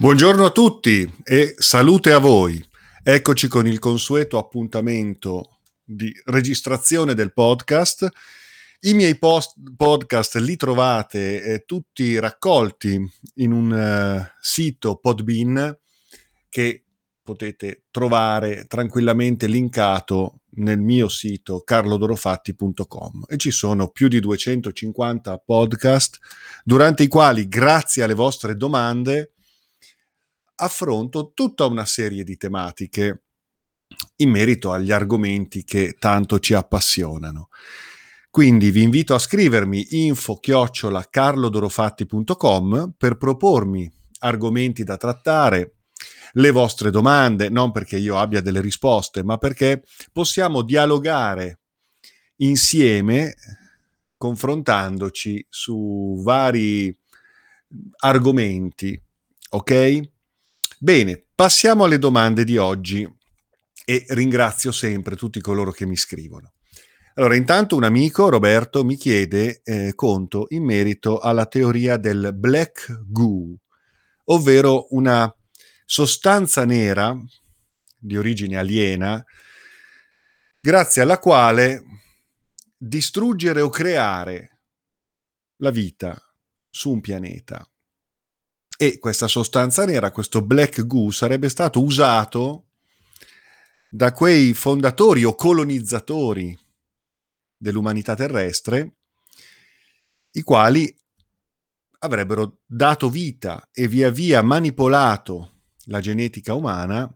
Buongiorno a tutti e salute a voi. Eccoci con il consueto appuntamento di registrazione del podcast. I miei post- podcast li trovate eh, tutti raccolti in un uh, sito Podbean che potete trovare tranquillamente linkato nel mio sito carlodorofatti.com e ci sono più di 250 podcast durante i quali grazie alle vostre domande affronto tutta una serie di tematiche in merito agli argomenti che tanto ci appassionano. Quindi vi invito a scrivermi info chiocciola carlodorofatti.com per propormi argomenti da trattare, le vostre domande, non perché io abbia delle risposte, ma perché possiamo dialogare insieme confrontandoci su vari argomenti, ok? Bene, passiamo alle domande di oggi e ringrazio sempre tutti coloro che mi scrivono. Allora, intanto un amico, Roberto, mi chiede eh, conto in merito alla teoria del black goo, ovvero una sostanza nera di origine aliena, grazie alla quale distruggere o creare la vita su un pianeta e questa sostanza nera, questo black goo, sarebbe stato usato da quei fondatori o colonizzatori dell'umanità terrestre, i quali avrebbero dato vita e via via manipolato la genetica umana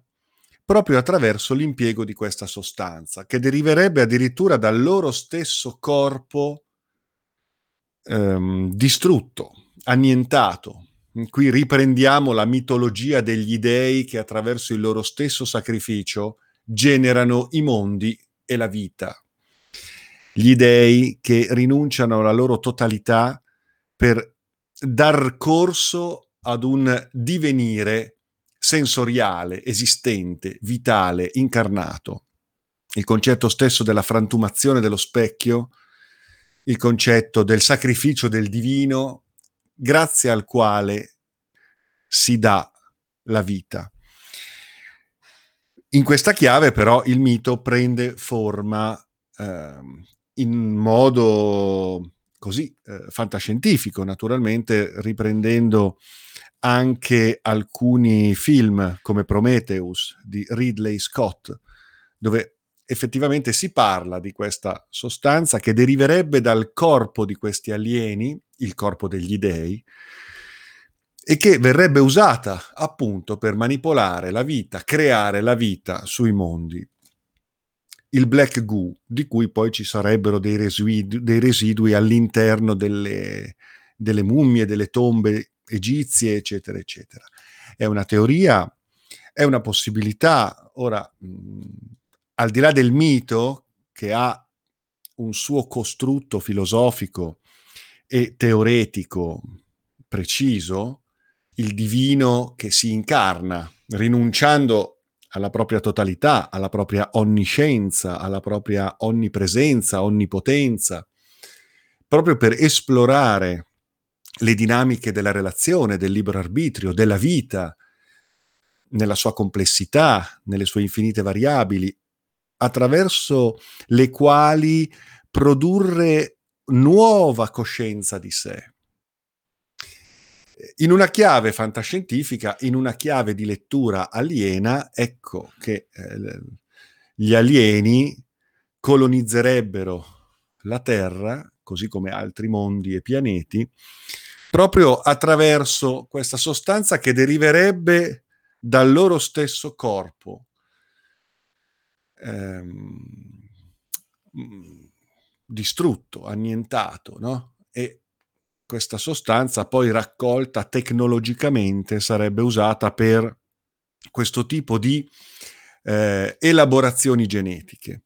proprio attraverso l'impiego di questa sostanza, che deriverebbe addirittura dal loro stesso corpo ehm, distrutto, annientato, Qui riprendiamo la mitologia degli dei che attraverso il loro stesso sacrificio generano i mondi e la vita. Gli dei che rinunciano alla loro totalità per dar corso ad un divenire sensoriale, esistente, vitale, incarnato. Il concetto stesso della frantumazione dello specchio, il concetto del sacrificio del divino grazie al quale si dà la vita. In questa chiave però il mito prende forma eh, in modo così eh, fantascientifico, naturalmente riprendendo anche alcuni film come Prometheus di Ridley Scott, dove effettivamente si parla di questa sostanza che deriverebbe dal corpo di questi alieni il corpo degli dei, e che verrebbe usata appunto per manipolare la vita, creare la vita sui mondi. Il black goo, di cui poi ci sarebbero dei residui, dei residui all'interno delle, delle mummie, delle tombe egizie, eccetera, eccetera. È una teoria, è una possibilità. Ora, mh, al di là del mito che ha un suo costrutto filosofico e teoretico preciso, il divino che si incarna, rinunciando alla propria totalità, alla propria onniscienza, alla propria onnipresenza, onnipotenza, proprio per esplorare le dinamiche della relazione, del libero arbitrio, della vita, nella sua complessità, nelle sue infinite variabili, attraverso le quali produrre nuova coscienza di sé. In una chiave fantascientifica, in una chiave di lettura aliena, ecco che eh, gli alieni colonizzerebbero la Terra, così come altri mondi e pianeti, proprio attraverso questa sostanza che deriverebbe dal loro stesso corpo. Ehm, distrutto, annientato, no? E questa sostanza poi raccolta tecnologicamente sarebbe usata per questo tipo di eh, elaborazioni genetiche.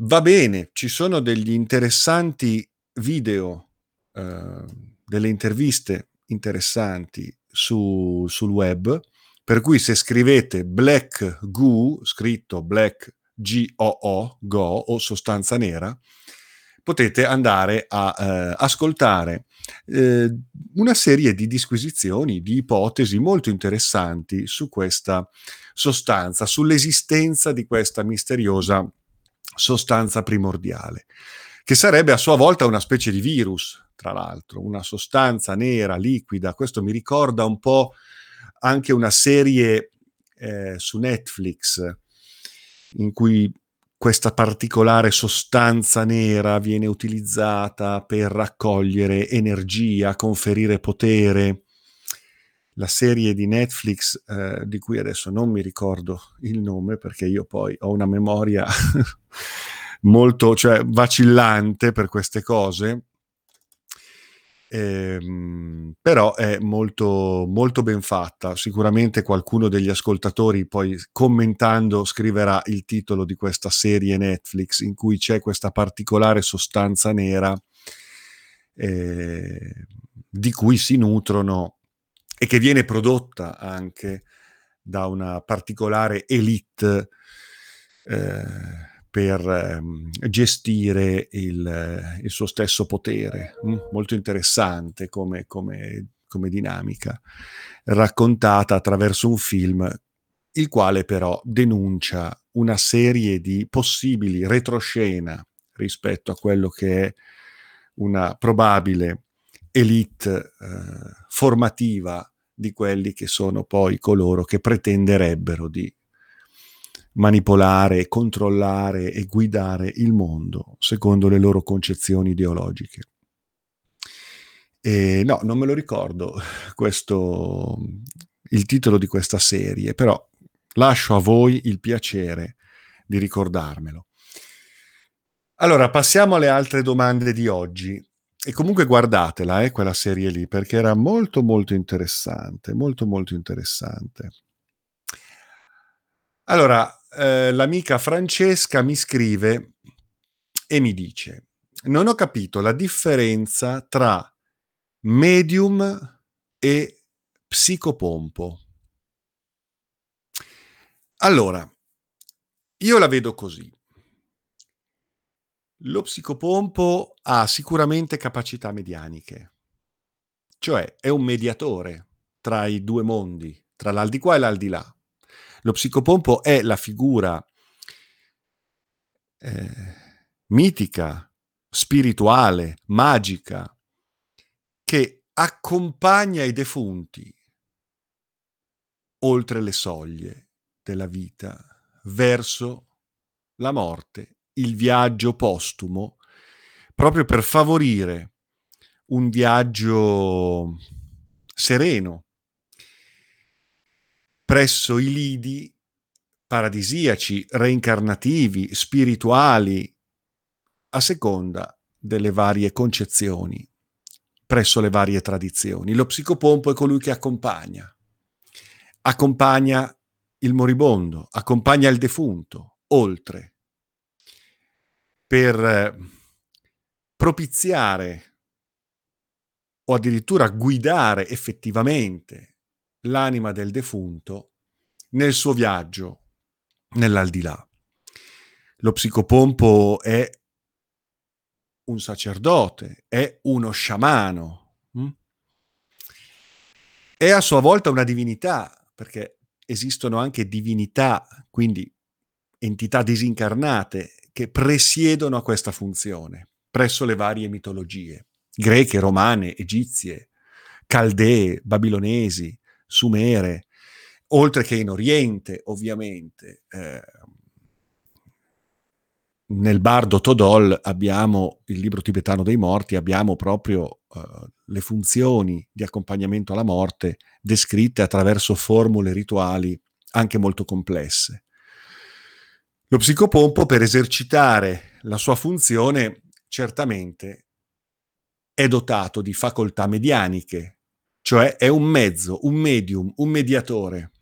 Va bene, ci sono degli interessanti video, eh, delle interviste interessanti su, sul web, per cui se scrivete Black Goo, scritto Black G-O-O, Go, o sostanza nera, potete andare a eh, ascoltare eh, una serie di disquisizioni, di ipotesi molto interessanti su questa sostanza, sull'esistenza di questa misteriosa sostanza primordiale, che sarebbe a sua volta una specie di virus, tra l'altro, una sostanza nera, liquida. Questo mi ricorda un po' anche una serie eh, su Netflix in cui questa particolare sostanza nera viene utilizzata per raccogliere energia, conferire potere. La serie di Netflix, eh, di cui adesso non mi ricordo il nome perché io poi ho una memoria molto, cioè vacillante per queste cose, Ehm, però è molto, molto ben fatta. Sicuramente qualcuno degli ascoltatori poi commentando scriverà il titolo di questa serie Netflix in cui c'è questa particolare sostanza nera eh, di cui si nutrono e che viene prodotta anche da una particolare elite. Eh, per ehm, gestire il, il, suo stesso potere. Mm? Molto interessante come, come, come dinamica, raccontata attraverso un film, il quale però denuncia una serie di possibili retroscena rispetto a quello che è una probabile elite eh, formativa di quelli che sono poi coloro che pretenderebbero di manipolare, controllare e guidare il mondo secondo le loro concezioni ideologiche. E no, non me lo ricordo questo, il titolo di questa serie, però lascio a voi il piacere di ricordarmelo. Allora, passiamo alle altre domande di oggi. E comunque guardatela, eh, quella serie lì, perché era molto molto interessante, molto molto interessante. Allora, eh, l'amica Francesca mi scrive e mi dice, non ho capito la differenza tra medium e psicopompo. Allora, io la vedo così. Lo psicopompo ha sicuramente capacità medianiche, cioè è un mediatore tra i due mondi, tra l'aldilà e l'aldilà. Lo psicopompo è la figura eh, mitica, spirituale, magica, che accompagna i defunti oltre le soglie della vita, verso la morte, il viaggio postumo, proprio per favorire un viaggio sereno, presso i lidi paradisiaci, reincarnativi, spirituali, a seconda delle varie concezioni, presso le varie tradizioni. Lo psicopompo è colui che accompagna, accompagna il moribondo, accompagna il defunto, oltre, per eh, propiziare o addirittura guidare effettivamente l'anima del defunto nel suo viaggio nell'aldilà. Lo psicopompo è un sacerdote, è uno sciamano, hm? è a sua volta una divinità, perché esistono anche divinità, quindi entità disincarnate, che presiedono a questa funzione presso le varie mitologie, greche, romane, egizie, caldee, babilonesi, sumere, oltre che in Oriente, ovviamente. Eh, nel bardo Todol abbiamo il libro tibetano dei morti, abbiamo proprio uh, le funzioni di accompagnamento alla morte descritte attraverso formule rituali anche molto complesse. Lo psicopompo per esercitare la sua funzione certamente è dotato di facoltà medianiche, cioè è un mezzo, un medium, un mediatore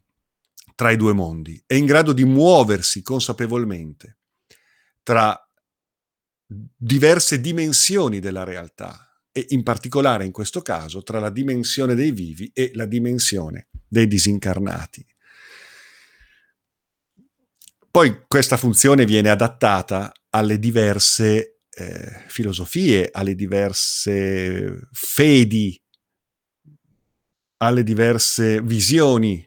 tra i due mondi, è in grado di muoversi consapevolmente tra diverse dimensioni della realtà e in particolare in questo caso tra la dimensione dei vivi e la dimensione dei disincarnati. Poi questa funzione viene adattata alle diverse eh, filosofie, alle diverse fedi, alle diverse visioni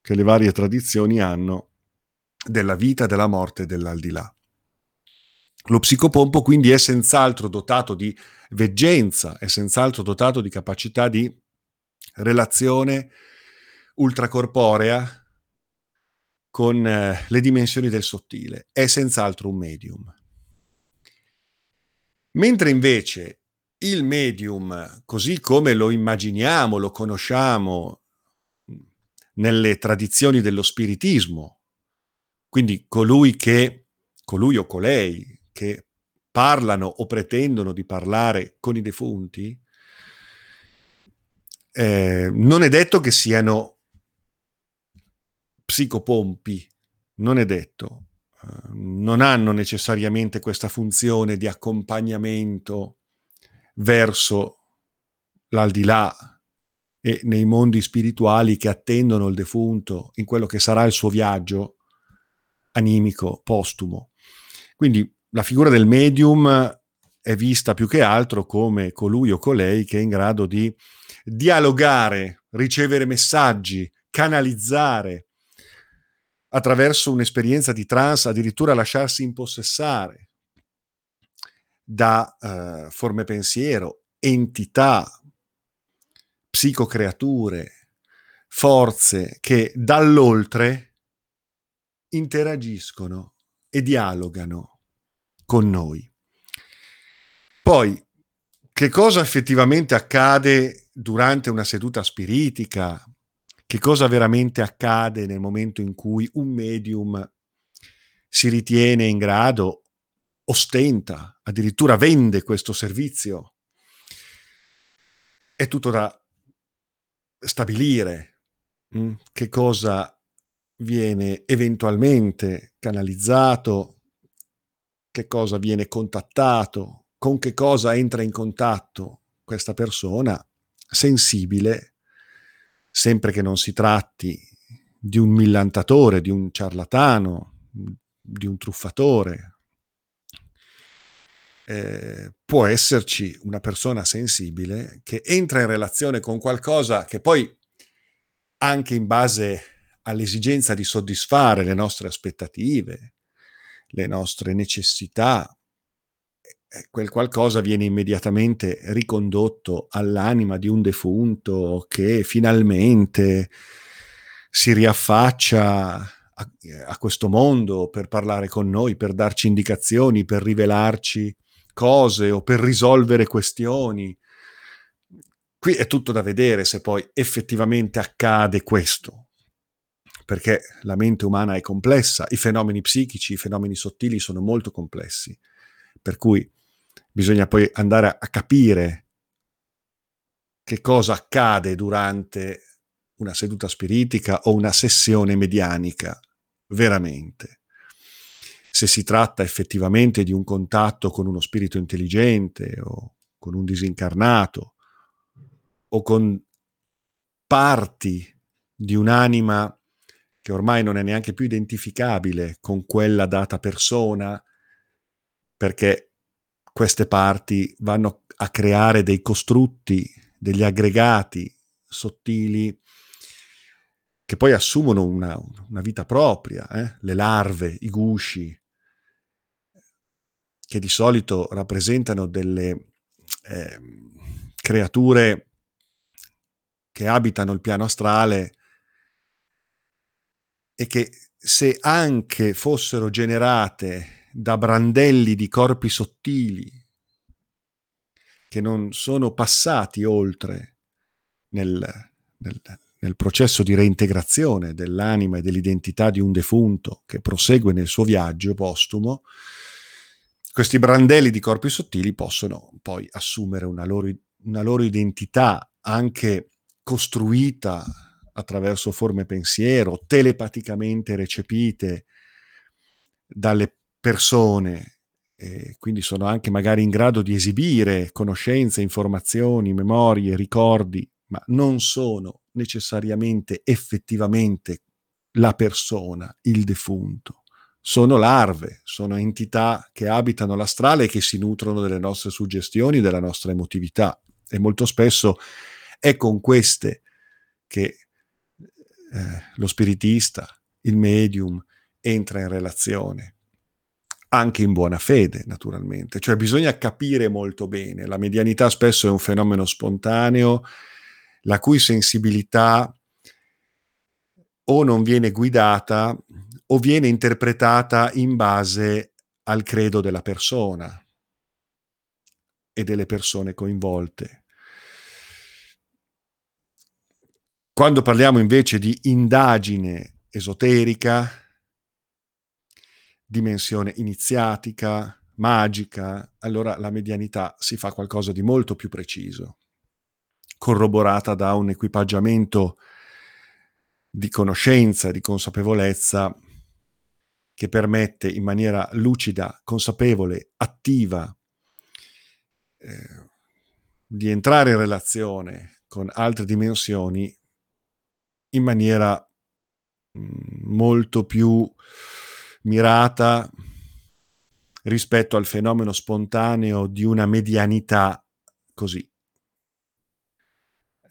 che le varie tradizioni hanno della vita, della morte e dell'aldilà. Lo psicopompo quindi è senz'altro dotato di veggenza, è senz'altro dotato di capacità di relazione ultracorporea con eh, le dimensioni del sottile, è senz'altro un medium. Mentre invece il medium, così come lo immaginiamo, lo conosciamo nelle tradizioni dello spiritismo, quindi colui che, colui o colei che parlano o pretendono di parlare con i defunti, eh, non è detto che siano psicopompi, non è detto. Uh, non hanno necessariamente questa funzione di accompagnamento verso l'aldilà e nei mondi spirituali che attendono il defunto in quello che sarà il suo viaggio animico postumo. Quindi la figura del medium è vista più che altro come colui o colei che è in grado di dialogare, ricevere messaggi, canalizzare attraverso un'esperienza di trance, addirittura lasciarsi impossessare da uh, forme pensiero, entità, psicocreature, forze che dall'oltre interagiscono e dialogano con noi. Poi, che cosa effettivamente accade durante una seduta spiritica? Che cosa veramente accade nel momento in cui un medium si ritiene in grado, ostenta, addirittura vende questo servizio? È tutto da stabilire? Mm, che cosa viene eventualmente canalizzato, che cosa viene contattato, con che cosa entra in contatto questa persona sensibile, sempre che non si tratti di un millantatore, di un ciarlatano, di un truffatore. Eh, può esserci una persona sensibile che entra in relazione con qualcosa che poi, anche in base all'esigenza di soddisfare le nostre aspettative, le nostre necessità, quel qualcosa viene immediatamente ricondotto all'anima di un defunto che finalmente si riaffaccia a, a, questo mondo per parlare con noi, per darci indicazioni, per rivelarci cose o per risolvere questioni. Qui è tutto da vedere se poi effettivamente accade questo, perché la mente umana è complessa, i fenomeni psichici, i fenomeni sottili sono molto complessi, per cui bisogna poi andare a capire che cosa accade durante una seduta spiritica o una sessione medianica, veramente. Se si tratta effettivamente di un contatto con uno spirito intelligente o con un disincarnato o con parti di un'anima che ormai non è neanche più identificabile con quella data persona, perché queste parti vanno a creare dei costrutti, degli aggregati sottili che poi assumono una, una vita propria, eh? le larve, i gusci, che di solito rappresentano delle eh, creature che abitano il piano astrale e che se anche fossero generate da brandelli di corpi sottili che non sono passati oltre nel, nel, nel processo di reintegrazione dell'anima e dell'identità di un defunto che prosegue nel suo viaggio postumo, questi brandelli di corpi sottili possono poi assumere una loro, una loro identità anche costruita attraverso forme pensiero, telepaticamente recepite dalle persone, quindi sono anche magari in grado di esibire conoscenze, informazioni, memorie, ricordi, ma non sono necessariamente effettivamente la persona, il defunto, sono larve, sono entità che abitano l'astrale e che si nutrono delle nostre suggestioni, della nostra emotività. E molto spesso è con queste che eh, lo spiritista, il medium, entra in relazione, anche in buona fede, naturalmente. Cioè bisogna capire molto bene. La medianità spesso è un fenomeno spontaneo, la cui sensibilità o non viene guidata o viene interpretata in base al credo della persona e delle persone coinvolte. Quando parliamo invece di indagine esoterica, dimensione iniziatica, magica, allora la medianità si fa qualcosa di molto più preciso, corroborata da un equipaggiamento di conoscenza, di consapevolezza che permette in maniera lucida, consapevole, attiva eh, di entrare in relazione con altre dimensioni in maniera mm, molto più mirata rispetto al fenomeno spontaneo di una medianità così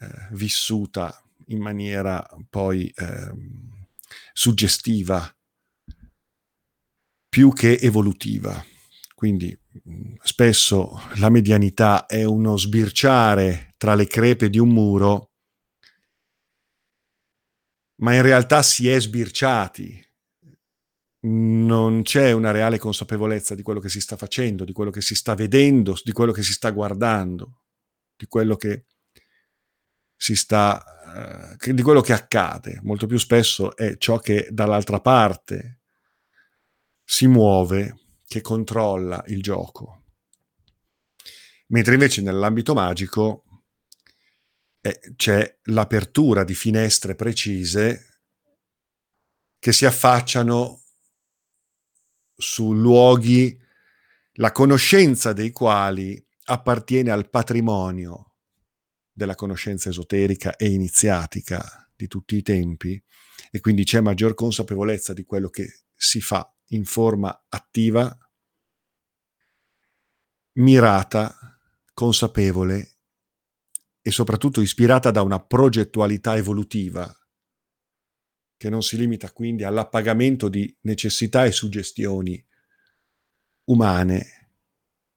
eh, vissuta in maniera poi eh, suggestiva più che evolutiva. Quindi spesso la medianità è uno sbirciare tra le crepe di un muro, ma in realtà si è sbirciati. Non c'è una reale consapevolezza di quello che si sta facendo, di quello che si sta vedendo, di quello che si sta guardando, di quello che si sta, eh, di quello che accade. Molto più spesso è ciò che dall'altra parte si muove che controlla il gioco. Mentre invece nell'ambito magico eh, c'è l'apertura di finestre precise che si affacciano su luoghi la conoscenza dei quali appartiene al patrimonio della conoscenza esoterica e iniziatica di tutti i tempi e quindi c'è maggior consapevolezza di quello che si fa in forma attiva, mirata, consapevole e soprattutto ispirata da una progettualità evolutiva che non si limita quindi all'appagamento di necessità e suggestioni umane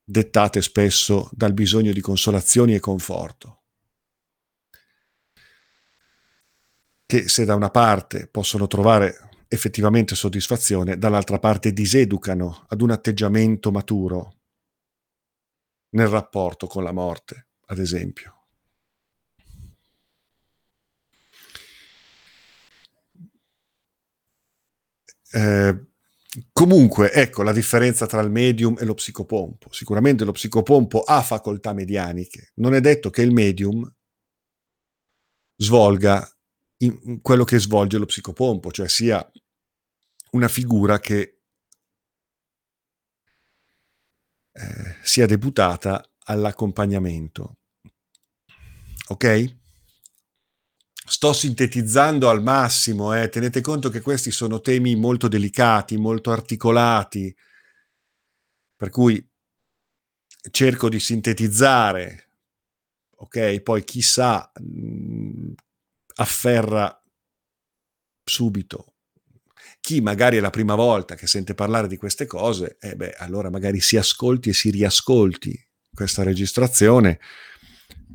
dettate spesso dal bisogno di consolazioni e conforto. che se da una parte possono trovare effettivamente soddisfazione, dall'altra parte diseducano ad un atteggiamento maturo nel rapporto con la morte, ad esempio. Eh, comunque, ecco la differenza tra il medium e lo psicopompo. Sicuramente lo psicopompo ha facoltà medianiche. Non è detto che il medium svolga in quello che svolge lo psicopompo, cioè sia una figura che eh, sia deputata all'accompagnamento. Ok? Sto sintetizzando al massimo, eh. tenete conto che questi sono temi molto delicati, molto articolati, per cui cerco di sintetizzare, ok? Poi chissà mh, afferra subito. Chi magari è la prima volta che sente parlare di queste cose, eh beh, allora magari si ascolti e si riascolti questa registrazione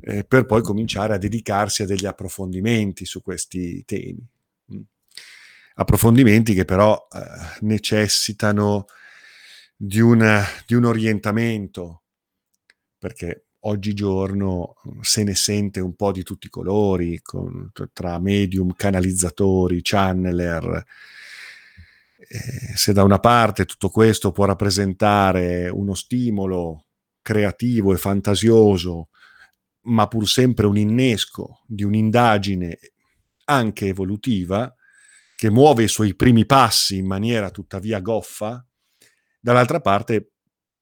eh, per poi cominciare a dedicarsi a degli approfondimenti su questi temi. Mm. Approfondimenti che però eh, necessitano di, una, di un orientamento, perché oggigiorno mm, se ne sente un po' di tutti i colori, con, tra medium, canalizzatori, channeler. Eh, se da una parte tutto questo può rappresentare uno stimolo creativo e fantasioso, ma pur sempre un innesco di un'indagine anche evolutiva, che muove i suoi primi passi in maniera tuttavia goffa, dall'altra parte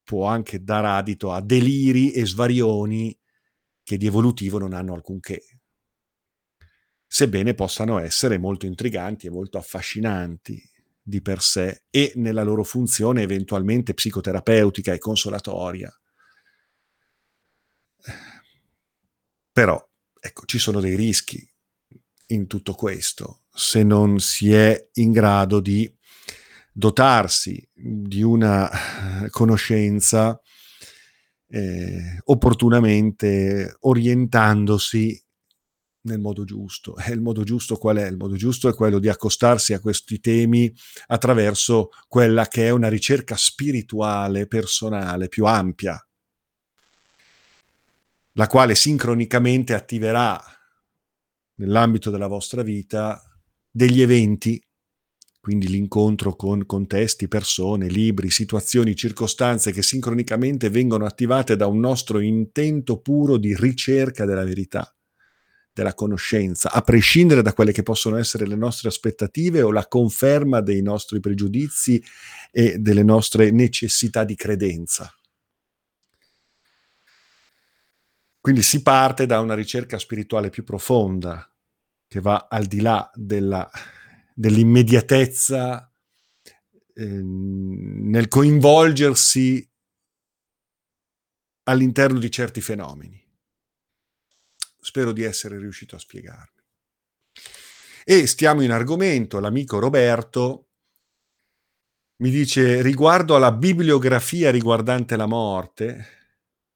può anche dar adito a deliri e svarioni che di evolutivo non hanno alcunché, sebbene possano essere molto intriganti e molto affascinanti, di per sé e nella loro funzione eventualmente psicoterapeutica e consolatoria. Però, ecco, ci sono dei rischi in tutto questo se non si è in grado di dotarsi di una conoscenza eh, opportunamente orientandosi nel modo giusto. E il modo giusto qual è? Il modo giusto è quello di accostarsi a questi temi attraverso quella che è una ricerca spirituale, personale, più ampia, la quale sincronicamente attiverà nell'ambito della vostra vita degli eventi, quindi l'incontro con contesti, persone, libri, situazioni, circostanze che sincronicamente vengono attivate da un nostro intento puro di ricerca della verità della conoscenza, a prescindere da quelle che possono essere le nostre aspettative o la conferma dei nostri pregiudizi e delle nostre necessità di credenza. Quindi si parte da una ricerca spirituale più profonda, che va al di là della, dell'immediatezza eh, nel coinvolgersi all'interno di certi fenomeni. Spero di essere riuscito a spiegarmi. E stiamo in argomento, l'amico Roberto mi dice riguardo alla bibliografia riguardante la morte,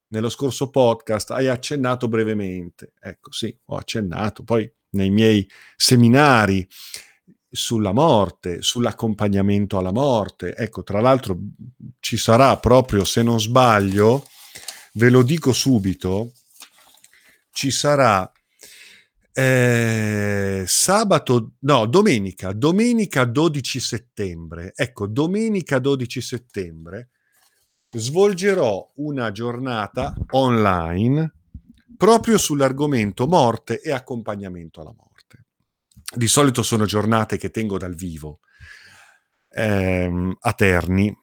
nello scorso podcast hai accennato brevemente. Ecco, sì, ho accennato, poi nei miei seminari sulla morte, sull'accompagnamento alla morte. Ecco, tra l'altro ci sarà proprio, se non sbaglio, ve lo dico subito, ci sarà eh, sabato, no, domenica, domenica 12 settembre. Ecco, domenica 12 settembre svolgerò una giornata online proprio sull'argomento morte e accompagnamento alla morte. Di solito sono giornate che tengo dal vivo ehm, a Terni,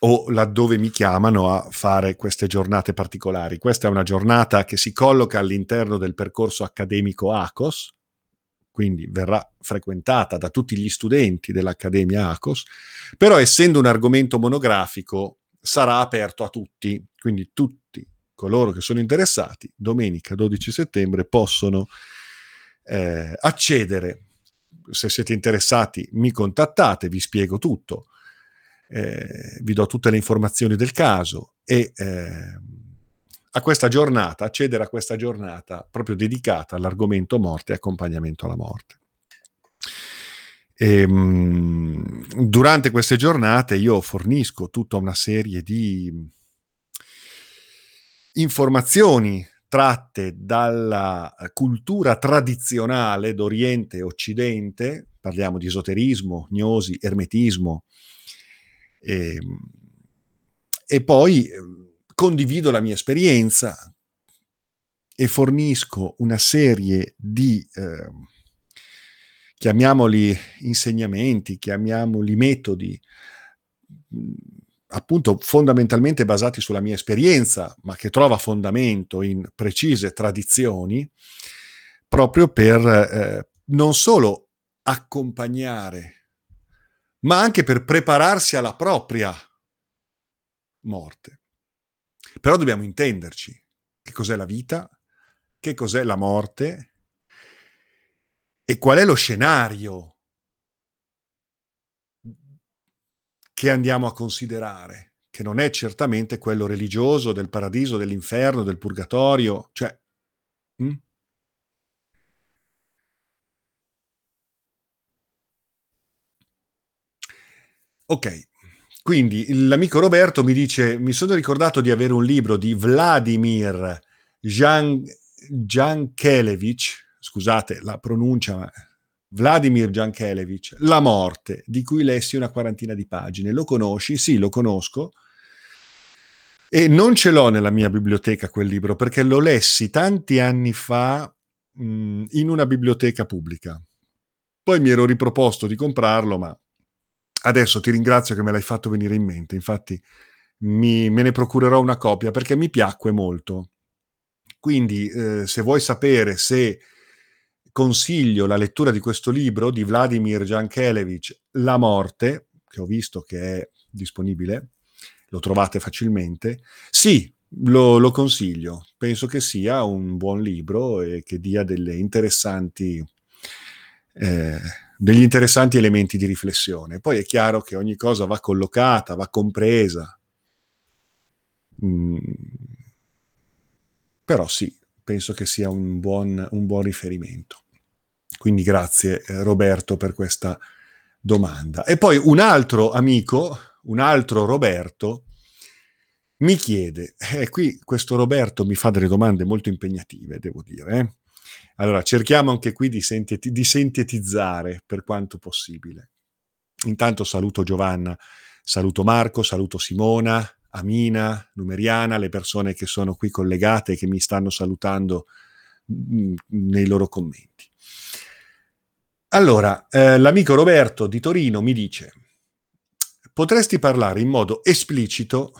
o laddove mi chiamano a fare queste giornate particolari. Questa è una giornata che si colloca all'interno del percorso accademico ACOS, quindi verrà frequentata da tutti gli studenti dell'Accademia ACOS, però essendo un argomento monografico sarà aperto a tutti, quindi tutti coloro che sono interessati domenica 12 settembre possono eh, accedere. Se siete interessati mi contattate, vi spiego tutto eh, vi do tutte le informazioni del caso e eh, a questa giornata, accedere a questa giornata proprio dedicata all'argomento morte e accompagnamento alla morte. E, ehm, durante queste giornate io fornisco tutta una serie di informazioni tratte dalla cultura tradizionale d'Oriente e Occidente, parliamo di esoterismo, gnosi, ermetismo, e, ehm, e poi ehm, condivido la mia esperienza e fornisco una serie di, eh, chiamiamoli insegnamenti, chiamiamoli metodi, appunto fondamentalmente basati sulla mia esperienza, ma che trova fondamento in precise tradizioni, proprio per eh, non solo accompagnare ma anche per prepararsi alla propria morte. Però dobbiamo intenderci che cos'è la vita, che cos'è la morte e qual è lo scenario che andiamo a considerare, che non è certamente quello religioso del paradiso, dell'inferno, del purgatorio, cioè... Hm? Ok, quindi l'amico Roberto mi dice: Mi sono ricordato di avere un libro di Vladimir Jan, Jankelevich, scusate la pronuncia, Vladimir Jankelevich, La morte, di cui lessi una quarantina di pagine. Lo conosci? Sì, lo conosco. E non ce l'ho nella mia biblioteca quel libro perché lo lessi tanti anni fa mh, in una biblioteca pubblica. Poi mi ero riproposto di comprarlo, ma Adesso ti ringrazio che me l'hai fatto venire in mente, infatti mi, me ne procurerò una copia perché mi piacque molto. Quindi eh, se vuoi sapere se consiglio la lettura di questo libro di Vladimir Jankelevich, La morte, che ho visto che è disponibile, lo trovate facilmente. Sì, lo, lo, consiglio, penso che sia un buon libro e che dia delle interessanti, eh, degli interessanti elementi di riflessione. Poi è chiaro che ogni cosa va collocata, va compresa. Mm. Però sì, penso che sia un buon, un buon riferimento. Quindi grazie eh, Roberto per questa domanda. E poi un altro amico, un altro Roberto, mi chiede, e eh, qui questo Roberto mi fa delle domande molto impegnative, devo dire. Eh? Allora, cerchiamo anche qui di, sinteti- di sintetizzare per quanto possibile. Intanto saluto Giovanna, saluto Marco, saluto Simona, Amina, Numeriana, le persone che sono qui collegate e che mi stanno salutando mh, mm, nei loro commenti. Allora, eh, l'amico Roberto di Torino mi dice, potresti parlare in modo esplicito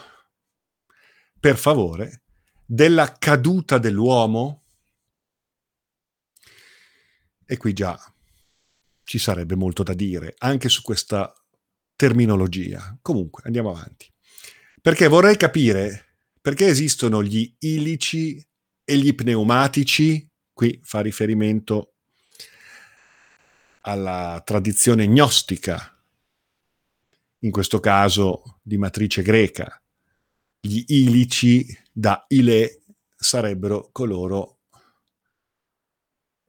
per favore, della caduta dell'uomo? E qui già ci sarebbe molto da dire anche su questa terminologia. Comunque, andiamo avanti. Perché vorrei capire perché esistono gli ilici e gli pneumatici, qui fa riferimento alla tradizione gnostica, in questo caso di matrice greca, gli ilici da ile sarebbero coloro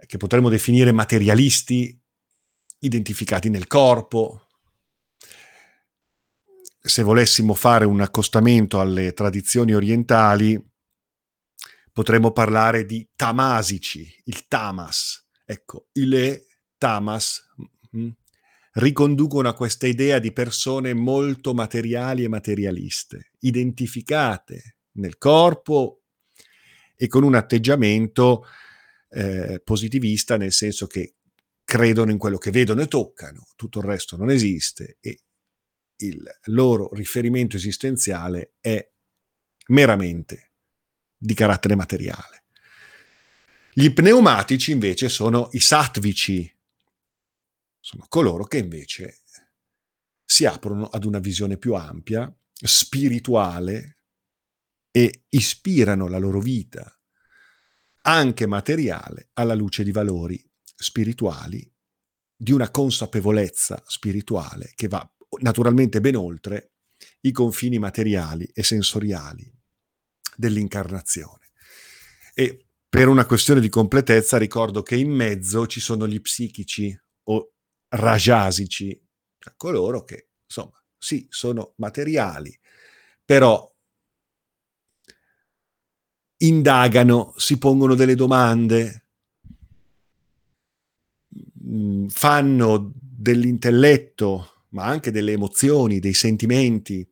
che potremmo definire materialisti, identificati nel corpo. Se volessimo fare un accostamento alle tradizioni orientali, potremmo parlare di tamasici, il tamas. Ecco, ile, tamas, mm, riconducono a questa idea di persone molto materiali e materialiste, identificate nel corpo e con un atteggiamento eh, positivista, nel senso che credono in quello che vedono e toccano, tutto il resto non esiste e il loro riferimento esistenziale è meramente di carattere materiale. Gli pneumatici invece sono i sattvici, sono coloro che invece si aprono ad una visione più ampia, spirituale e ispirano la loro vita, anche materiale, alla luce di valori spirituali, di una consapevolezza spirituale che va naturalmente ben oltre i confini materiali e sensoriali dell'incarnazione. E per una questione di completezza ricordo che in mezzo ci sono gli psichici o rajasici, coloro che, insomma, sì, sono materiali, però indagano, si pongono delle domande, mm, fanno dell'intelletto, ma anche delle emozioni, dei sentimenti,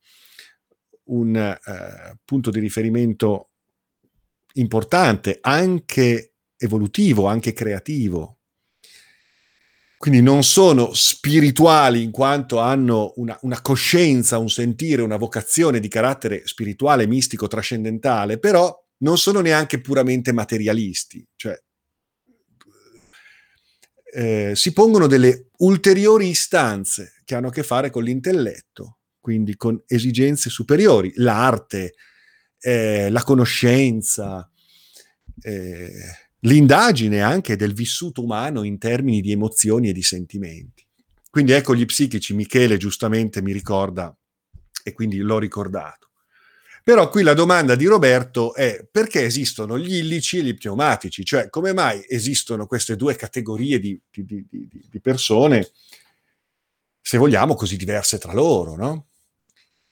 un eh, punto di riferimento importante, anche evolutivo, anche creativo. Quindi non sono spirituali in quanto hanno una, una, coscienza, un sentire, una vocazione di carattere spirituale, mistico, trascendentale, però non sono neanche puramente materialisti, cioè eh, si pongono delle ulteriori istanze che hanno a che fare con l'intelletto, quindi con esigenze superiori, l'arte, eh, la conoscenza, eh, l'indagine anche del vissuto umano in termini di emozioni e di sentimenti. Quindi ecco gli psichici, Michele giustamente mi ricorda, e quindi l'ho ricordato. Però qui la domanda di Roberto è perché esistono gli illici e gli pneumatici? Cioè come mai esistono queste due categorie di, di, di, di persone, se vogliamo, così diverse tra loro, no?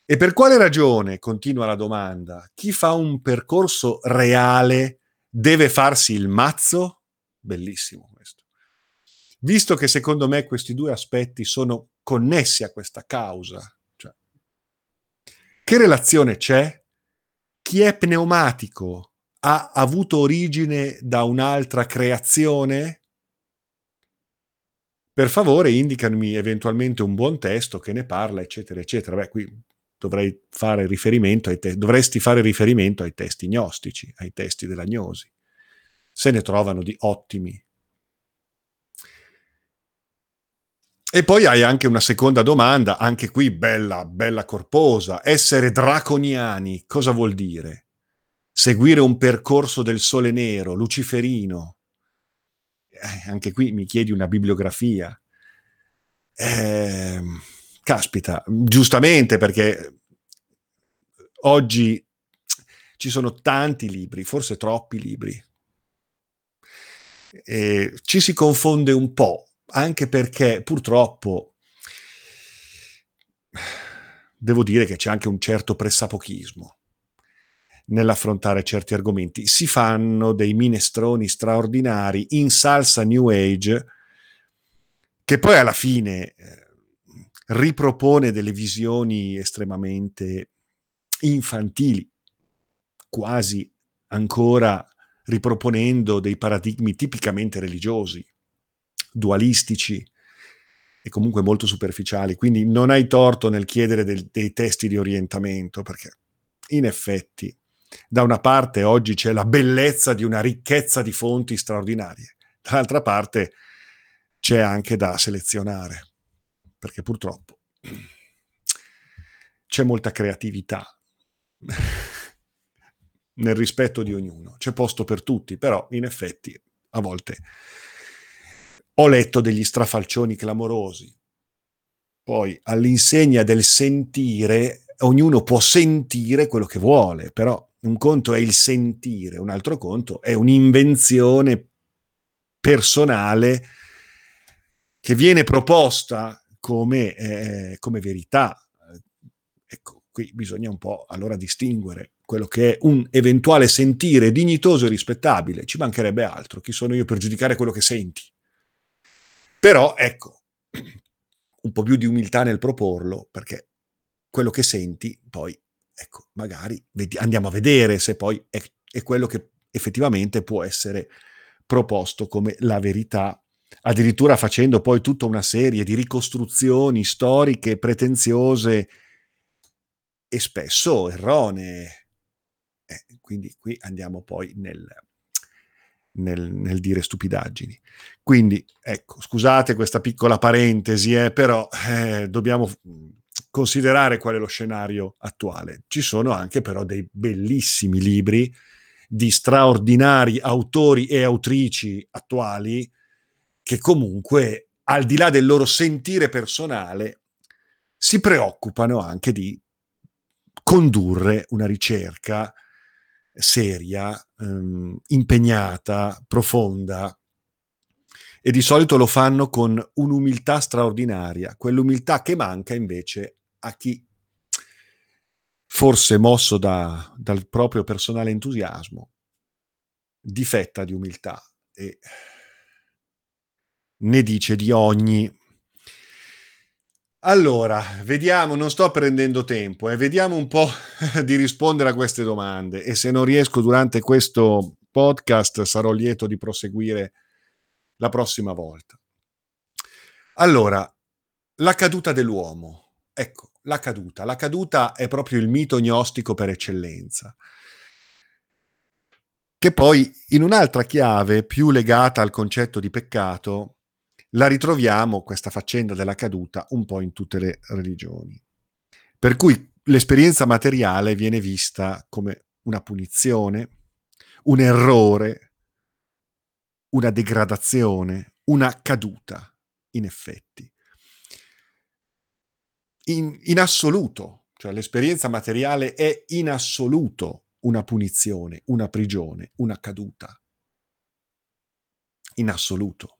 E per quale ragione, continua la domanda, chi fa un percorso reale deve farsi il mazzo? Bellissimo questo. Visto che secondo me questi due aspetti sono connessi a questa causa, cioè, che relazione c'è? Chi è pneumatico ha avuto origine da un'altra creazione? Per favore indicami eventualmente un buon testo che ne parla, eccetera, eccetera. Beh, qui dovrei fare riferimento ai te- dovresti fare riferimento ai testi gnostici, ai testi della gnosi. Se ne trovano di ottimi. E poi hai anche una seconda domanda, anche qui bella, bella corposa. Essere draconiani cosa vuol dire? Seguire un percorso del sole nero, luciferino. Eh, anche qui mi chiedi una bibliografia. Eh, caspita, giustamente perché oggi ci sono tanti libri, forse troppi libri. E ci si confonde un po', anche perché purtroppo devo dire che c'è anche un certo pressapochismo nell'affrontare certi argomenti. Si fanno dei minestroni straordinari in salsa New Age che poi alla fine eh, ripropone delle visioni estremamente infantili, quasi ancora riproponendo dei paradigmi tipicamente religiosi, dualistici e comunque molto superficiali. Quindi non hai torto nel chiedere del, dei testi di orientamento, perché in effetti da una parte oggi c'è la bellezza di una ricchezza di fonti straordinarie, dall'altra parte c'è anche da selezionare, perché purtroppo c'è molta creatività nel rispetto di ognuno. C'è posto per tutti, però in effetti a volte ho letto degli strafalcioni clamorosi. Poi all'insegna del sentire, ognuno può sentire quello che vuole, però un conto è il sentire, un altro conto è un'invenzione personale che viene proposta come, eh, come verità. Ecco, qui bisogna un po' allora distinguere quello che è un eventuale sentire dignitoso e rispettabile. Ci mancherebbe altro. Chi sono io per giudicare quello che senti? Però, ecco, un po' più di umiltà nel proporlo, perché quello che senti, poi, ecco, magari vedi, andiamo a vedere se poi è, è quello che effettivamente può essere proposto come la verità addirittura facendo poi tutta una serie di ricostruzioni storiche pretenziose e spesso erronee. Eh, quindi qui andiamo poi nel, nel, nel, dire stupidaggini. Quindi, ecco, scusate questa piccola parentesi, eh, però eh, dobbiamo considerare qual è lo scenario attuale. Ci sono anche però dei bellissimi libri di straordinari autori e autrici attuali che comunque, al di là del loro sentire personale, si preoccupano anche di condurre una ricerca seria, ehm, impegnata, profonda, e di solito lo fanno con un'umiltà straordinaria, quell'umiltà che manca invece a chi, forse mosso da, dal proprio personale entusiasmo, difetta di umiltà e ne dice di ogni. Allora, vediamo, non sto prendendo tempo, eh, vediamo un po' di rispondere a queste domande e se non riesco durante questo podcast sarò lieto di proseguire la prossima volta. Allora, la caduta dell'uomo. Ecco, la caduta. La caduta è proprio il mito gnostico per eccellenza che poi in un'altra chiave più legata al concetto di peccato la ritroviamo, questa faccenda della caduta, un po' in tutte le religioni. Per cui l'esperienza materiale viene vista come una punizione, un errore, una degradazione, una caduta, in effetti. In, in assoluto, cioè l'esperienza materiale è in assoluto una punizione, una prigione, una caduta. In assoluto.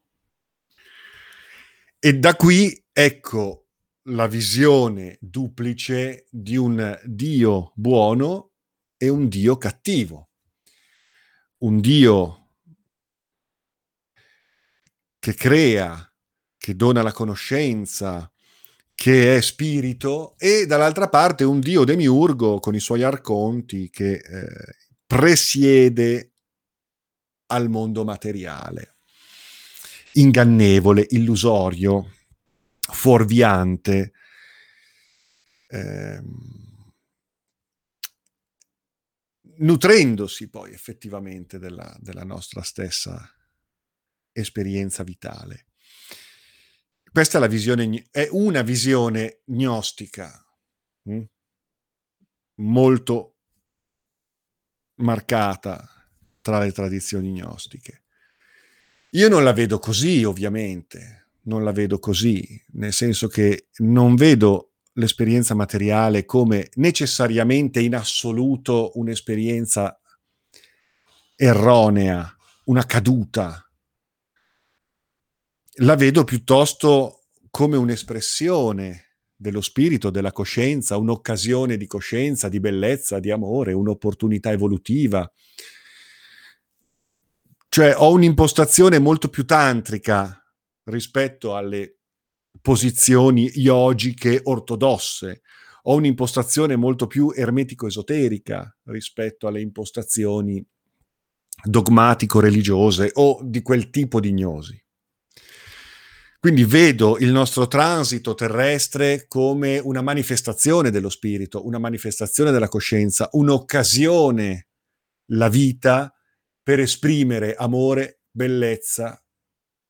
E da qui ecco la visione duplice di un Dio buono e un Dio cattivo. Un Dio che crea, che dona la conoscenza, che è spirito, e dall'altra parte un Dio demiurgo con i suoi arconti che eh, presiede al mondo materiale. Ingannevole, illusorio, fuorviante, ehm, nutrendosi poi effettivamente della, della nostra stessa esperienza vitale. Questa è, la visione, è una visione gnostica mh? Hm? molto marcata tra le tradizioni gnostiche. Io non la vedo così, ovviamente, non la vedo così, nel senso che non vedo l'esperienza materiale come necessariamente in assoluto un'esperienza erronea, una caduta. La vedo piuttosto come un'espressione dello spirito, della coscienza, un'occasione di coscienza, di bellezza, di amore, un'opportunità evolutiva. Cioè ho un'impostazione molto più tantrica rispetto alle posizioni yogiche ortodosse. Ho un'impostazione molto più ermetico-esoterica rispetto alle impostazioni dogmatico-religiose o di quel tipo di gnosi. Quindi vedo il nostro transito terrestre come una manifestazione dello spirito, una manifestazione della coscienza, un'occasione, la vita, per esprimere amore, bellezza,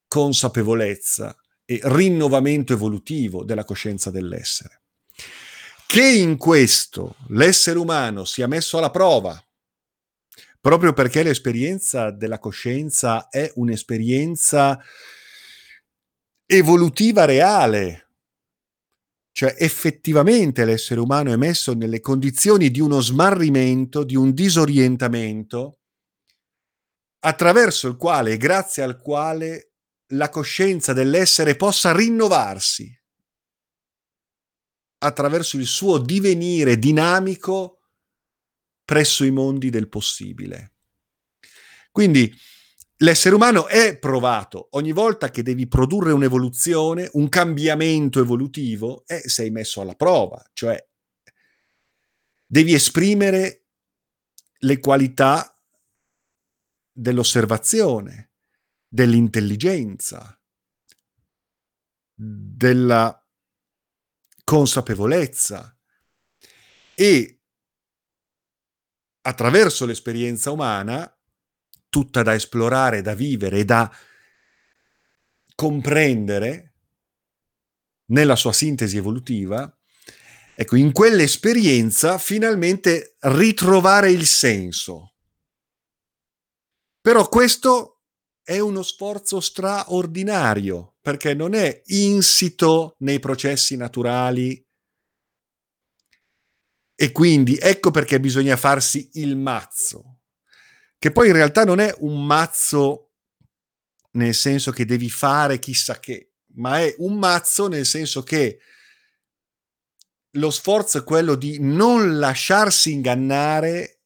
consapevolezza, e rinnovamento evolutivo della coscienza dell'essere. Che in questo l'essere umano sia messo alla prova, proprio perché l'esperienza della coscienza è un'esperienza evolutiva reale, cioè effettivamente l'essere umano è messo nelle condizioni di uno smarrimento, di un disorientamento, attraverso il quale e grazie al quale la coscienza dell'essere possa rinnovarsi attraverso il suo divenire dinamico presso i mondi del possibile. Quindi l'essere umano è provato. Ogni volta che devi produrre un'evoluzione, un cambiamento evolutivo, e sei messo alla prova, cioè devi esprimere le qualità dell'osservazione, dell'intelligenza, della consapevolezza. E attraverso l'esperienza umana, tutta da esplorare, da vivere e da comprendere nella sua sintesi evolutiva, ecco, in quell'esperienza finalmente ritrovare il senso. Però questo è uno sforzo straordinario perché non è insito nei processi naturali e quindi ecco perché bisogna farsi il mazzo, che poi in realtà non è un mazzo nel senso che devi fare chissà che, ma è un mazzo nel senso che lo sforzo è quello di non lasciarsi ingannare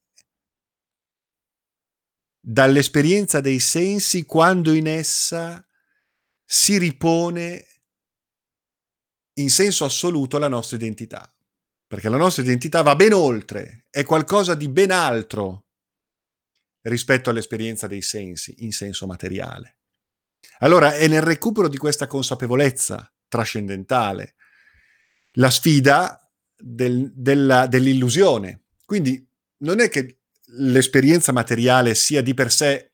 dall'esperienza dei sensi quando in essa si ripone in senso assoluto la nostra identità. Perché la nostra identità va ben oltre, è qualcosa di ben altro rispetto all'esperienza dei sensi in senso materiale. Allora è nel recupero di questa consapevolezza trascendentale la sfida del, della, dell'illusione. Quindi non è che l'esperienza materiale sia di per sé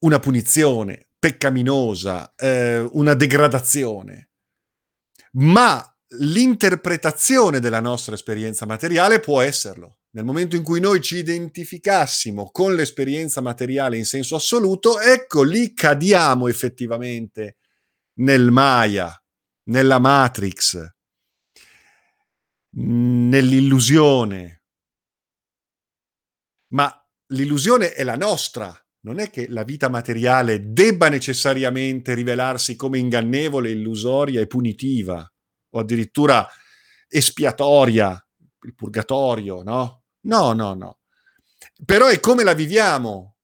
una punizione peccaminosa, eh, una degradazione, ma l'interpretazione della nostra esperienza materiale può esserlo. Nel momento in cui noi ci identificassimo con l'esperienza materiale in senso assoluto, ecco lì cadiamo effettivamente nel Maya, nella Matrix, nell'illusione, ma l'illusione è la nostra. Non è che la vita materiale debba necessariamente rivelarsi come ingannevole, illusoria e punitiva, o addirittura espiatoria, il purgatorio, no? No, no, no. Però è come la viviamo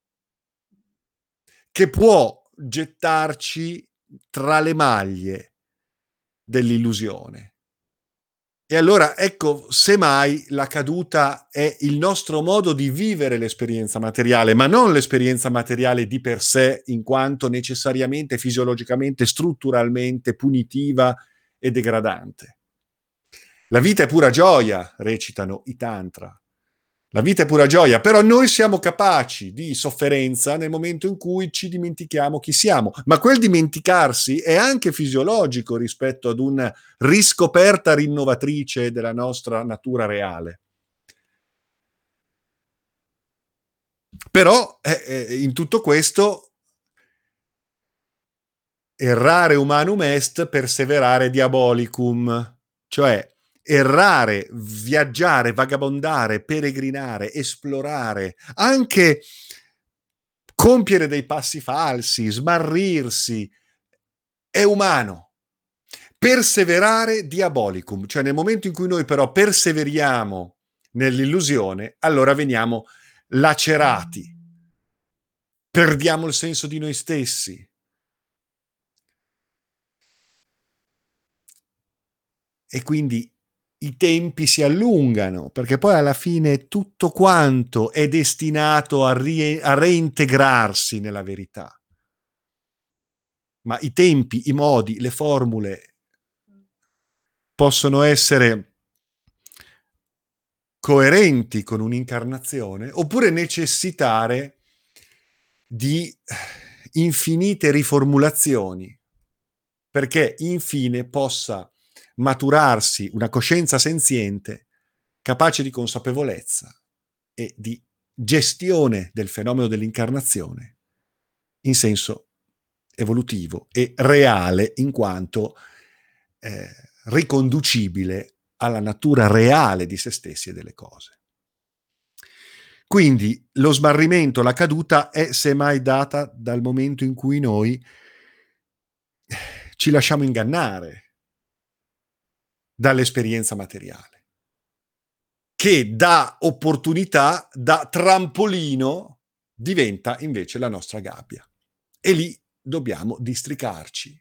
che può gettarci tra le maglie dell'illusione. E allora ecco, semmai la caduta è il nostro modo di vivere l'esperienza materiale, ma non l'esperienza materiale di per sé, in quanto necessariamente, fisiologicamente, strutturalmente punitiva e degradante. La vita è pura gioia, recitano i tantra. La vita è pura gioia, però noi siamo capaci di sofferenza nel momento in cui ci dimentichiamo chi siamo. Ma quel dimenticarsi è anche fisiologico rispetto ad una riscoperta rinnovatrice della nostra natura reale. Però eh, eh, in tutto questo errare humanum est, perseverare diabolicum, cioè errare, viaggiare, vagabondare, peregrinare, esplorare, anche compiere dei passi falsi, smarrirsi, è umano. Perseverare diabolicum, cioè nel momento in cui noi però perseveriamo nell'illusione, allora veniamo lacerati, perdiamo il senso di noi stessi. E quindi i tempi si allungano, perché poi alla fine tutto quanto è destinato a, rie- a reintegrarsi nella verità. Ma i tempi, i modi, le formule possono essere coerenti con un'incarnazione oppure necessitare di infinite riformulazioni perché infine possa maturarsi una coscienza senziente capace di consapevolezza e di gestione del fenomeno dell'incarnazione in senso evolutivo e reale in quanto eh, riconducibile alla natura reale di se stessi e delle cose. Quindi lo smarrimento, la caduta è semmai data dal momento in cui noi ci lasciamo ingannare dall'esperienza materiale, che da opportunità, da trampolino, diventa invece la nostra gabbia. E lì dobbiamo districarci.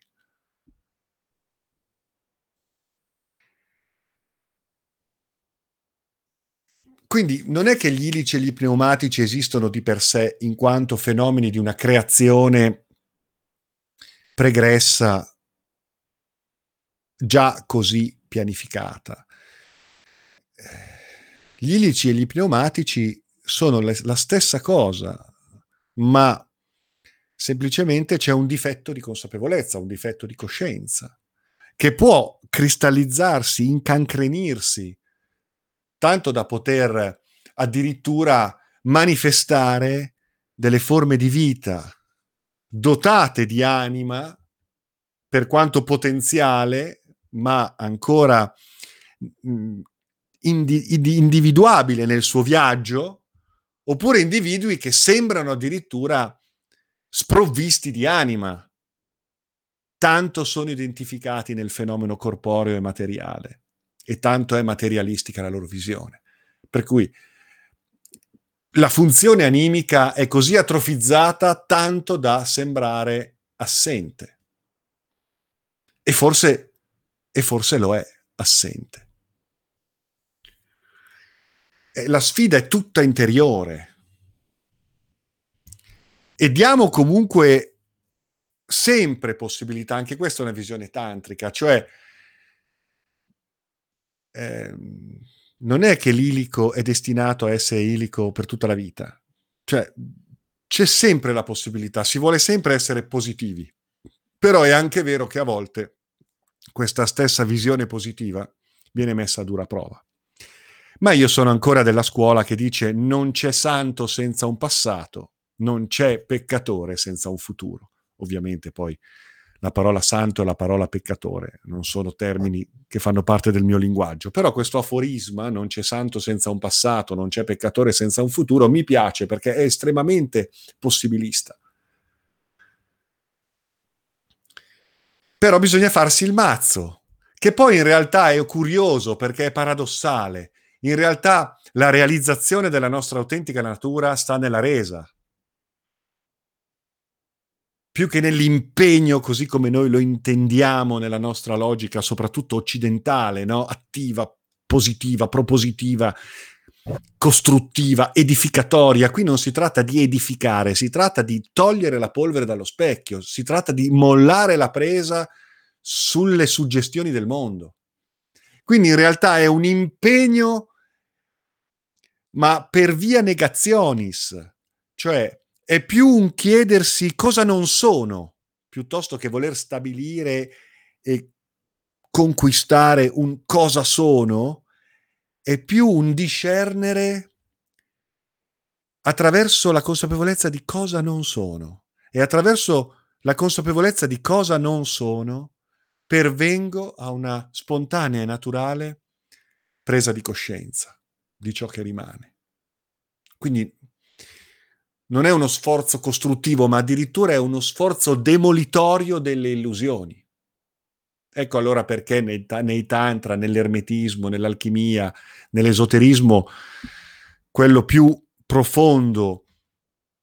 Quindi non è che gli ilici e gli pneumatici esistono di per sé in quanto fenomeni di una creazione pregressa già così pianificata. Gli ilici e gli pneumatici sono le, la stessa cosa, ma semplicemente c'è un difetto di consapevolezza, un difetto di coscienza, che può cristallizzarsi, incancrenirsi, tanto da poter addirittura manifestare delle forme di vita dotate di anima, per quanto potenziale, ma ancora mh, indi- individuabile nel suo viaggio, oppure individui che sembrano addirittura sprovvisti di anima, tanto sono identificati nel fenomeno corporeo e materiale e tanto è materialistica la loro visione. Per cui la funzione animica è così atrofizzata tanto da sembrare assente. E forse e forse lo è assente. E la sfida è tutta interiore. E diamo comunque sempre possibilità, anche questa è una visione tantrica, cioè eh, non è che l'ilico è destinato a essere ilico per tutta la vita, cioè c'è sempre la possibilità, si vuole sempre essere positivi, però è anche vero che a volte questa stessa visione positiva viene messa a dura prova. Ma io sono ancora della scuola che dice non c'è santo senza un passato, non c'è peccatore senza un futuro. Ovviamente poi la parola santo e la parola peccatore non sono termini che fanno parte del mio linguaggio, però questo aforisma, non c'è santo senza un passato, non c'è peccatore senza un futuro, mi piace perché è estremamente possibilista. Però bisogna farsi il mazzo, che poi in realtà è curioso perché è paradossale. In realtà la realizzazione della nostra autentica natura sta nella resa, più che nell'impegno così come noi lo intendiamo nella nostra logica, soprattutto occidentale, no? attiva, positiva, propositiva, costruttiva, edificatoria. Qui non si tratta di edificare, si tratta di togliere la polvere dallo specchio, si tratta di mollare la presa sulle suggestioni del mondo. Quindi in realtà è un impegno ma per via negazionis, cioè è più un chiedersi cosa non sono, piuttosto che voler stabilire e conquistare un cosa sono, è più un discernere attraverso la consapevolezza di cosa non sono e attraverso la consapevolezza di cosa non sono pervengo a una spontanea e naturale presa di coscienza di ciò che rimane. Quindi non è uno sforzo costruttivo, ma addirittura è uno sforzo demolitorio delle illusioni. Ecco allora perché nei, nei tantra, nell'ermetismo, nell'alchimia, nell'esoterismo, quello più profondo,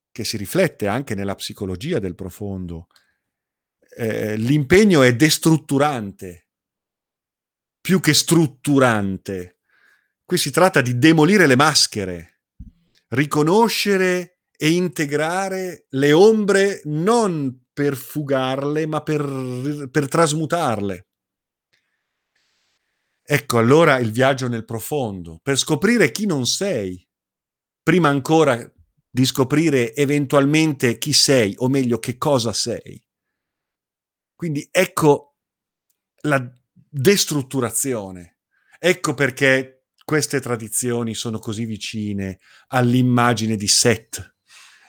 che si riflette anche nella psicologia del profondo, eh, l'impegno è destrutturante, più che strutturante. Qui si tratta di demolire le maschere, riconoscere e integrare le ombre non per fugarle, ma per, per trasmutarle. Ecco allora il viaggio nel profondo, per scoprire chi non sei, prima ancora di scoprire eventualmente chi sei, o meglio che cosa sei. Quindi ecco la destrutturazione. Ecco perché queste tradizioni sono così vicine all'immagine di Set,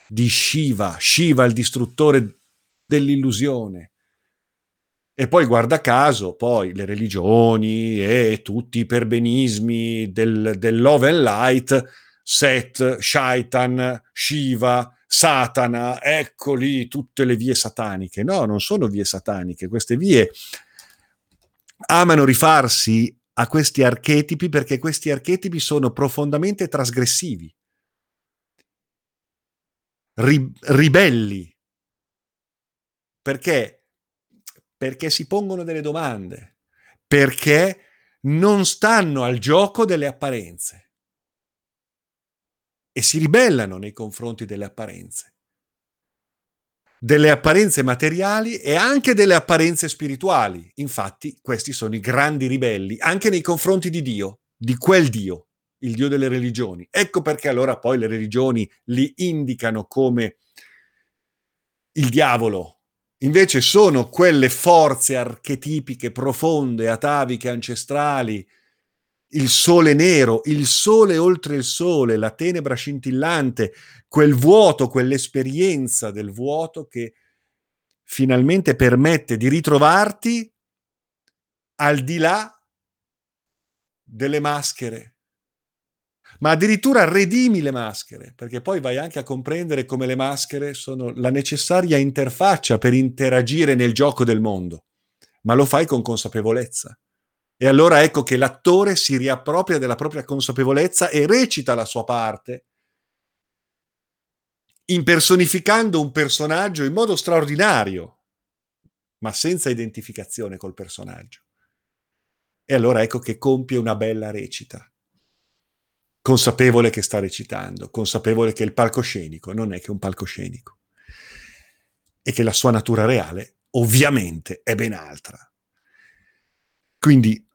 di Shiva, Shiva il distruttore dell'illusione. E poi guarda caso, poi le religioni e tutti i perbenismi del, del love and light, Set, Shaitan, Shiva, Satana, ecco lì tutte le vie sataniche. No, non sono vie sataniche, queste vie amano rifarsi a questi archetipi perché questi archetipi sono profondamente trasgressivi, ri- ribelli. Perché? Perché si pongono delle domande, perché non stanno al gioco delle apparenze e si ribellano nei confronti delle apparenze, delle apparenze materiali e anche delle apparenze spirituali. Infatti, questi sono i grandi ribelli anche nei confronti di Dio, di quel Dio, il Dio delle religioni. Ecco perché allora poi le religioni li indicano come il diavolo. Invece sono quelle forze archetipiche profonde, ataviche, ancestrali, il sole nero, il sole oltre il sole, la tenebra scintillante, quel vuoto, quell'esperienza del vuoto che finalmente permette di ritrovarti al di là delle maschere. Ma addirittura redimi le maschere, perché poi vai anche a comprendere come le maschere sono la necessaria interfaccia per interagire nel gioco del mondo, ma lo fai con consapevolezza. E allora ecco che l'attore si riappropria della propria consapevolezza e recita la sua parte, impersonificando un personaggio in modo straordinario, ma senza identificazione col personaggio. E allora ecco che compie una bella recita, consapevole che sta recitando, consapevole che il palcoscenico non è che un palcoscenico e che la sua natura reale ovviamente è ben altra. Quindi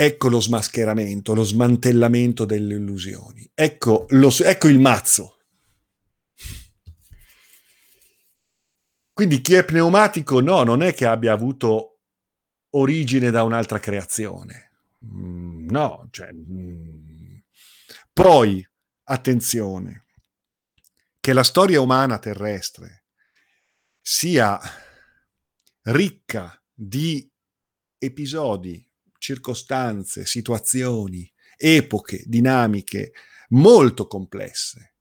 Ecco lo smascheramento, lo smantellamento delle illusioni. Ecco, lo, ecco il mazzo. Quindi chi è pneumatico no, non è che abbia avuto origine da un'altra creazione. Mm, no, cioè, mm. Poi, attenzione, che la storia umana terrestre sia ricca di episodi circostanze, situazioni, epoche, dinamiche molto complesse,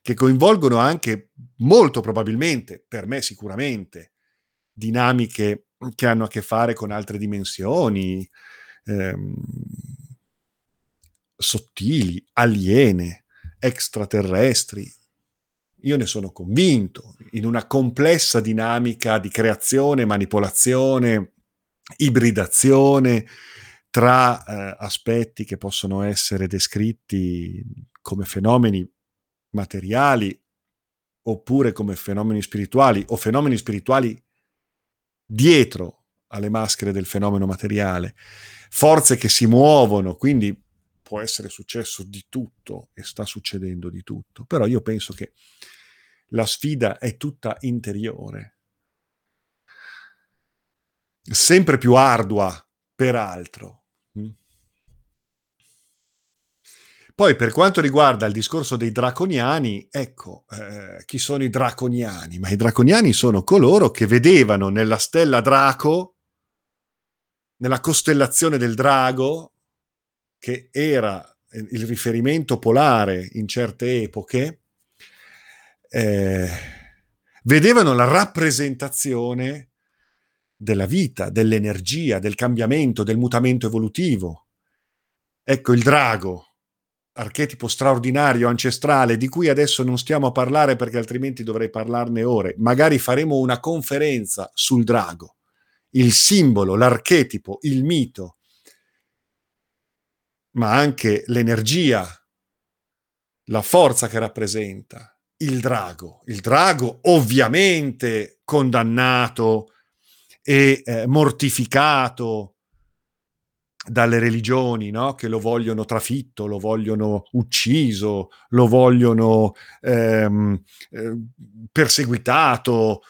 che coinvolgono anche molto probabilmente, per me sicuramente, dinamiche che hanno a che fare con altre dimensioni, ehm, sottili, aliene, extraterrestri. Io ne sono convinto, in una complessa dinamica di creazione, manipolazione, ibridazione tra eh, aspetti che possono essere descritti come fenomeni materiali oppure come fenomeni spirituali o fenomeni spirituali dietro alle maschere del fenomeno materiale, forze che si muovono, quindi può essere successo di tutto e sta succedendo di tutto, però io penso che la sfida è tutta interiore, sempre più ardua, peraltro. Mm. Poi per quanto riguarda il discorso dei draconiani, ecco, eh, chi sono i draconiani? Ma i draconiani sono coloro che vedevano nella stella Draco, nella costellazione del drago, che era il riferimento polare in certe epoche, eh, vedevano la rappresentazione della vita, dell'energia, del cambiamento, del mutamento evolutivo. Ecco il drago, archetipo straordinario, ancestrale, di cui adesso non stiamo a parlare perché altrimenti dovrei parlarne ore. Magari faremo una conferenza sul drago, il simbolo, l'archetipo, il mito, ma anche l'energia, la forza che rappresenta il drago. Il drago ovviamente condannato e eh, mortificato dalle religioni no? che lo vogliono trafitto, lo vogliono ucciso, lo vogliono ehm, eh, perseguitato,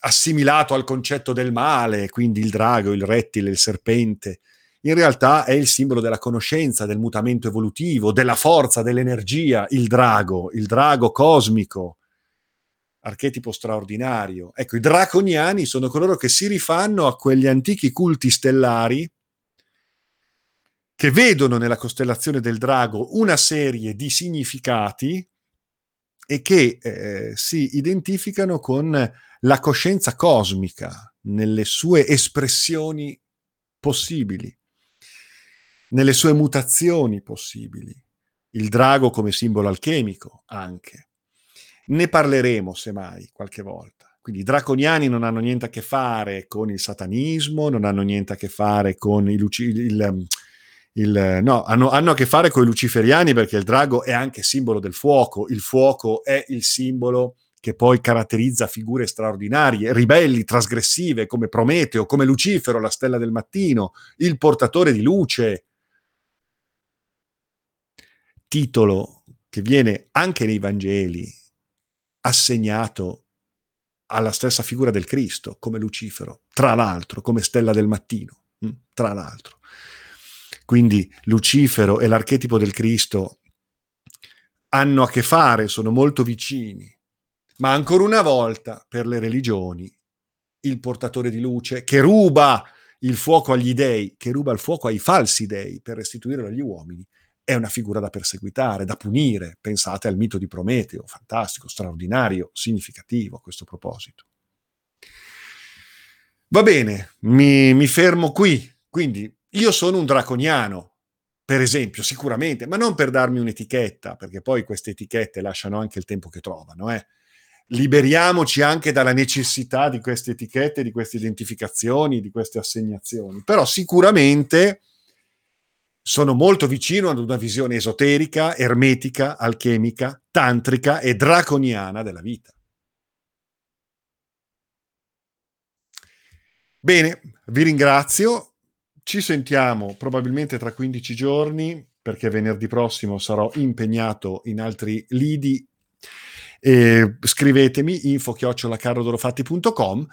assimilato al concetto del male, quindi il drago, il rettile, il serpente. In realtà è il simbolo della conoscenza, del mutamento evolutivo, della forza, dell'energia, il drago, il drago cosmico, archetipo straordinario. Ecco, i draconiani sono coloro che si rifanno a quegli antichi culti stellari che vedono nella costellazione del drago una serie di significati e che eh, si identificano con la coscienza cosmica nelle sue espressioni possibili, nelle sue mutazioni possibili. Il drago come simbolo alchemico anche. Ne parleremo semmai qualche volta. Quindi i draconiani non hanno niente a che fare con il satanismo, non hanno niente a che fare con il, il, il, no, hanno, hanno, a che fare con i luciferiani perché il drago è anche simbolo del fuoco, il fuoco è il simbolo che poi caratterizza figure straordinarie, ribelli, trasgressive come Prometeo, come Lucifero, la stella del mattino, il portatore di luce. Titolo che viene anche nei Vangeli assegnato alla stessa figura del Cristo, come Lucifero, tra l'altro, come stella del mattino, mm, tra l'altro. Quindi Lucifero e l'archetipo del Cristo hanno a che fare, sono molto vicini, ma ancora una volta per le religioni il portatore di luce che ruba il fuoco agli dei, che ruba il fuoco ai falsi dei per restituirlo agli uomini, è una figura da perseguitare, da punire. Pensate al mito di Prometeo, fantastico, straordinario, significativo a questo proposito. Va bene, mi, mi fermo qui. Quindi io sono un draconiano, per esempio, sicuramente, ma non per darmi un'etichetta, perché poi queste etichette lasciano anche il tempo che trovano. Eh. Liberiamoci anche dalla necessità di queste etichette, di queste identificazioni, di queste assegnazioni. Però sicuramente sono molto vicino ad una visione esoterica, ermetica, alchemica, tantrica e draconiana della vita. Bene, vi ringrazio ci sentiamo probabilmente tra 15 giorni, perché venerdì prossimo sarò impegnato in altri lidi. E scrivetemi info-carrodorofatti.com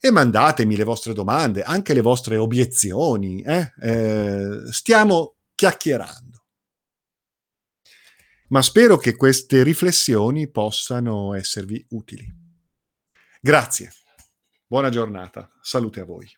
e mandatemi le vostre domande, anche le vostre obiezioni. Eh? Eh, stiamo chiacchierando. Ma spero che queste riflessioni possano esservi utili. Grazie, buona giornata, salute a voi.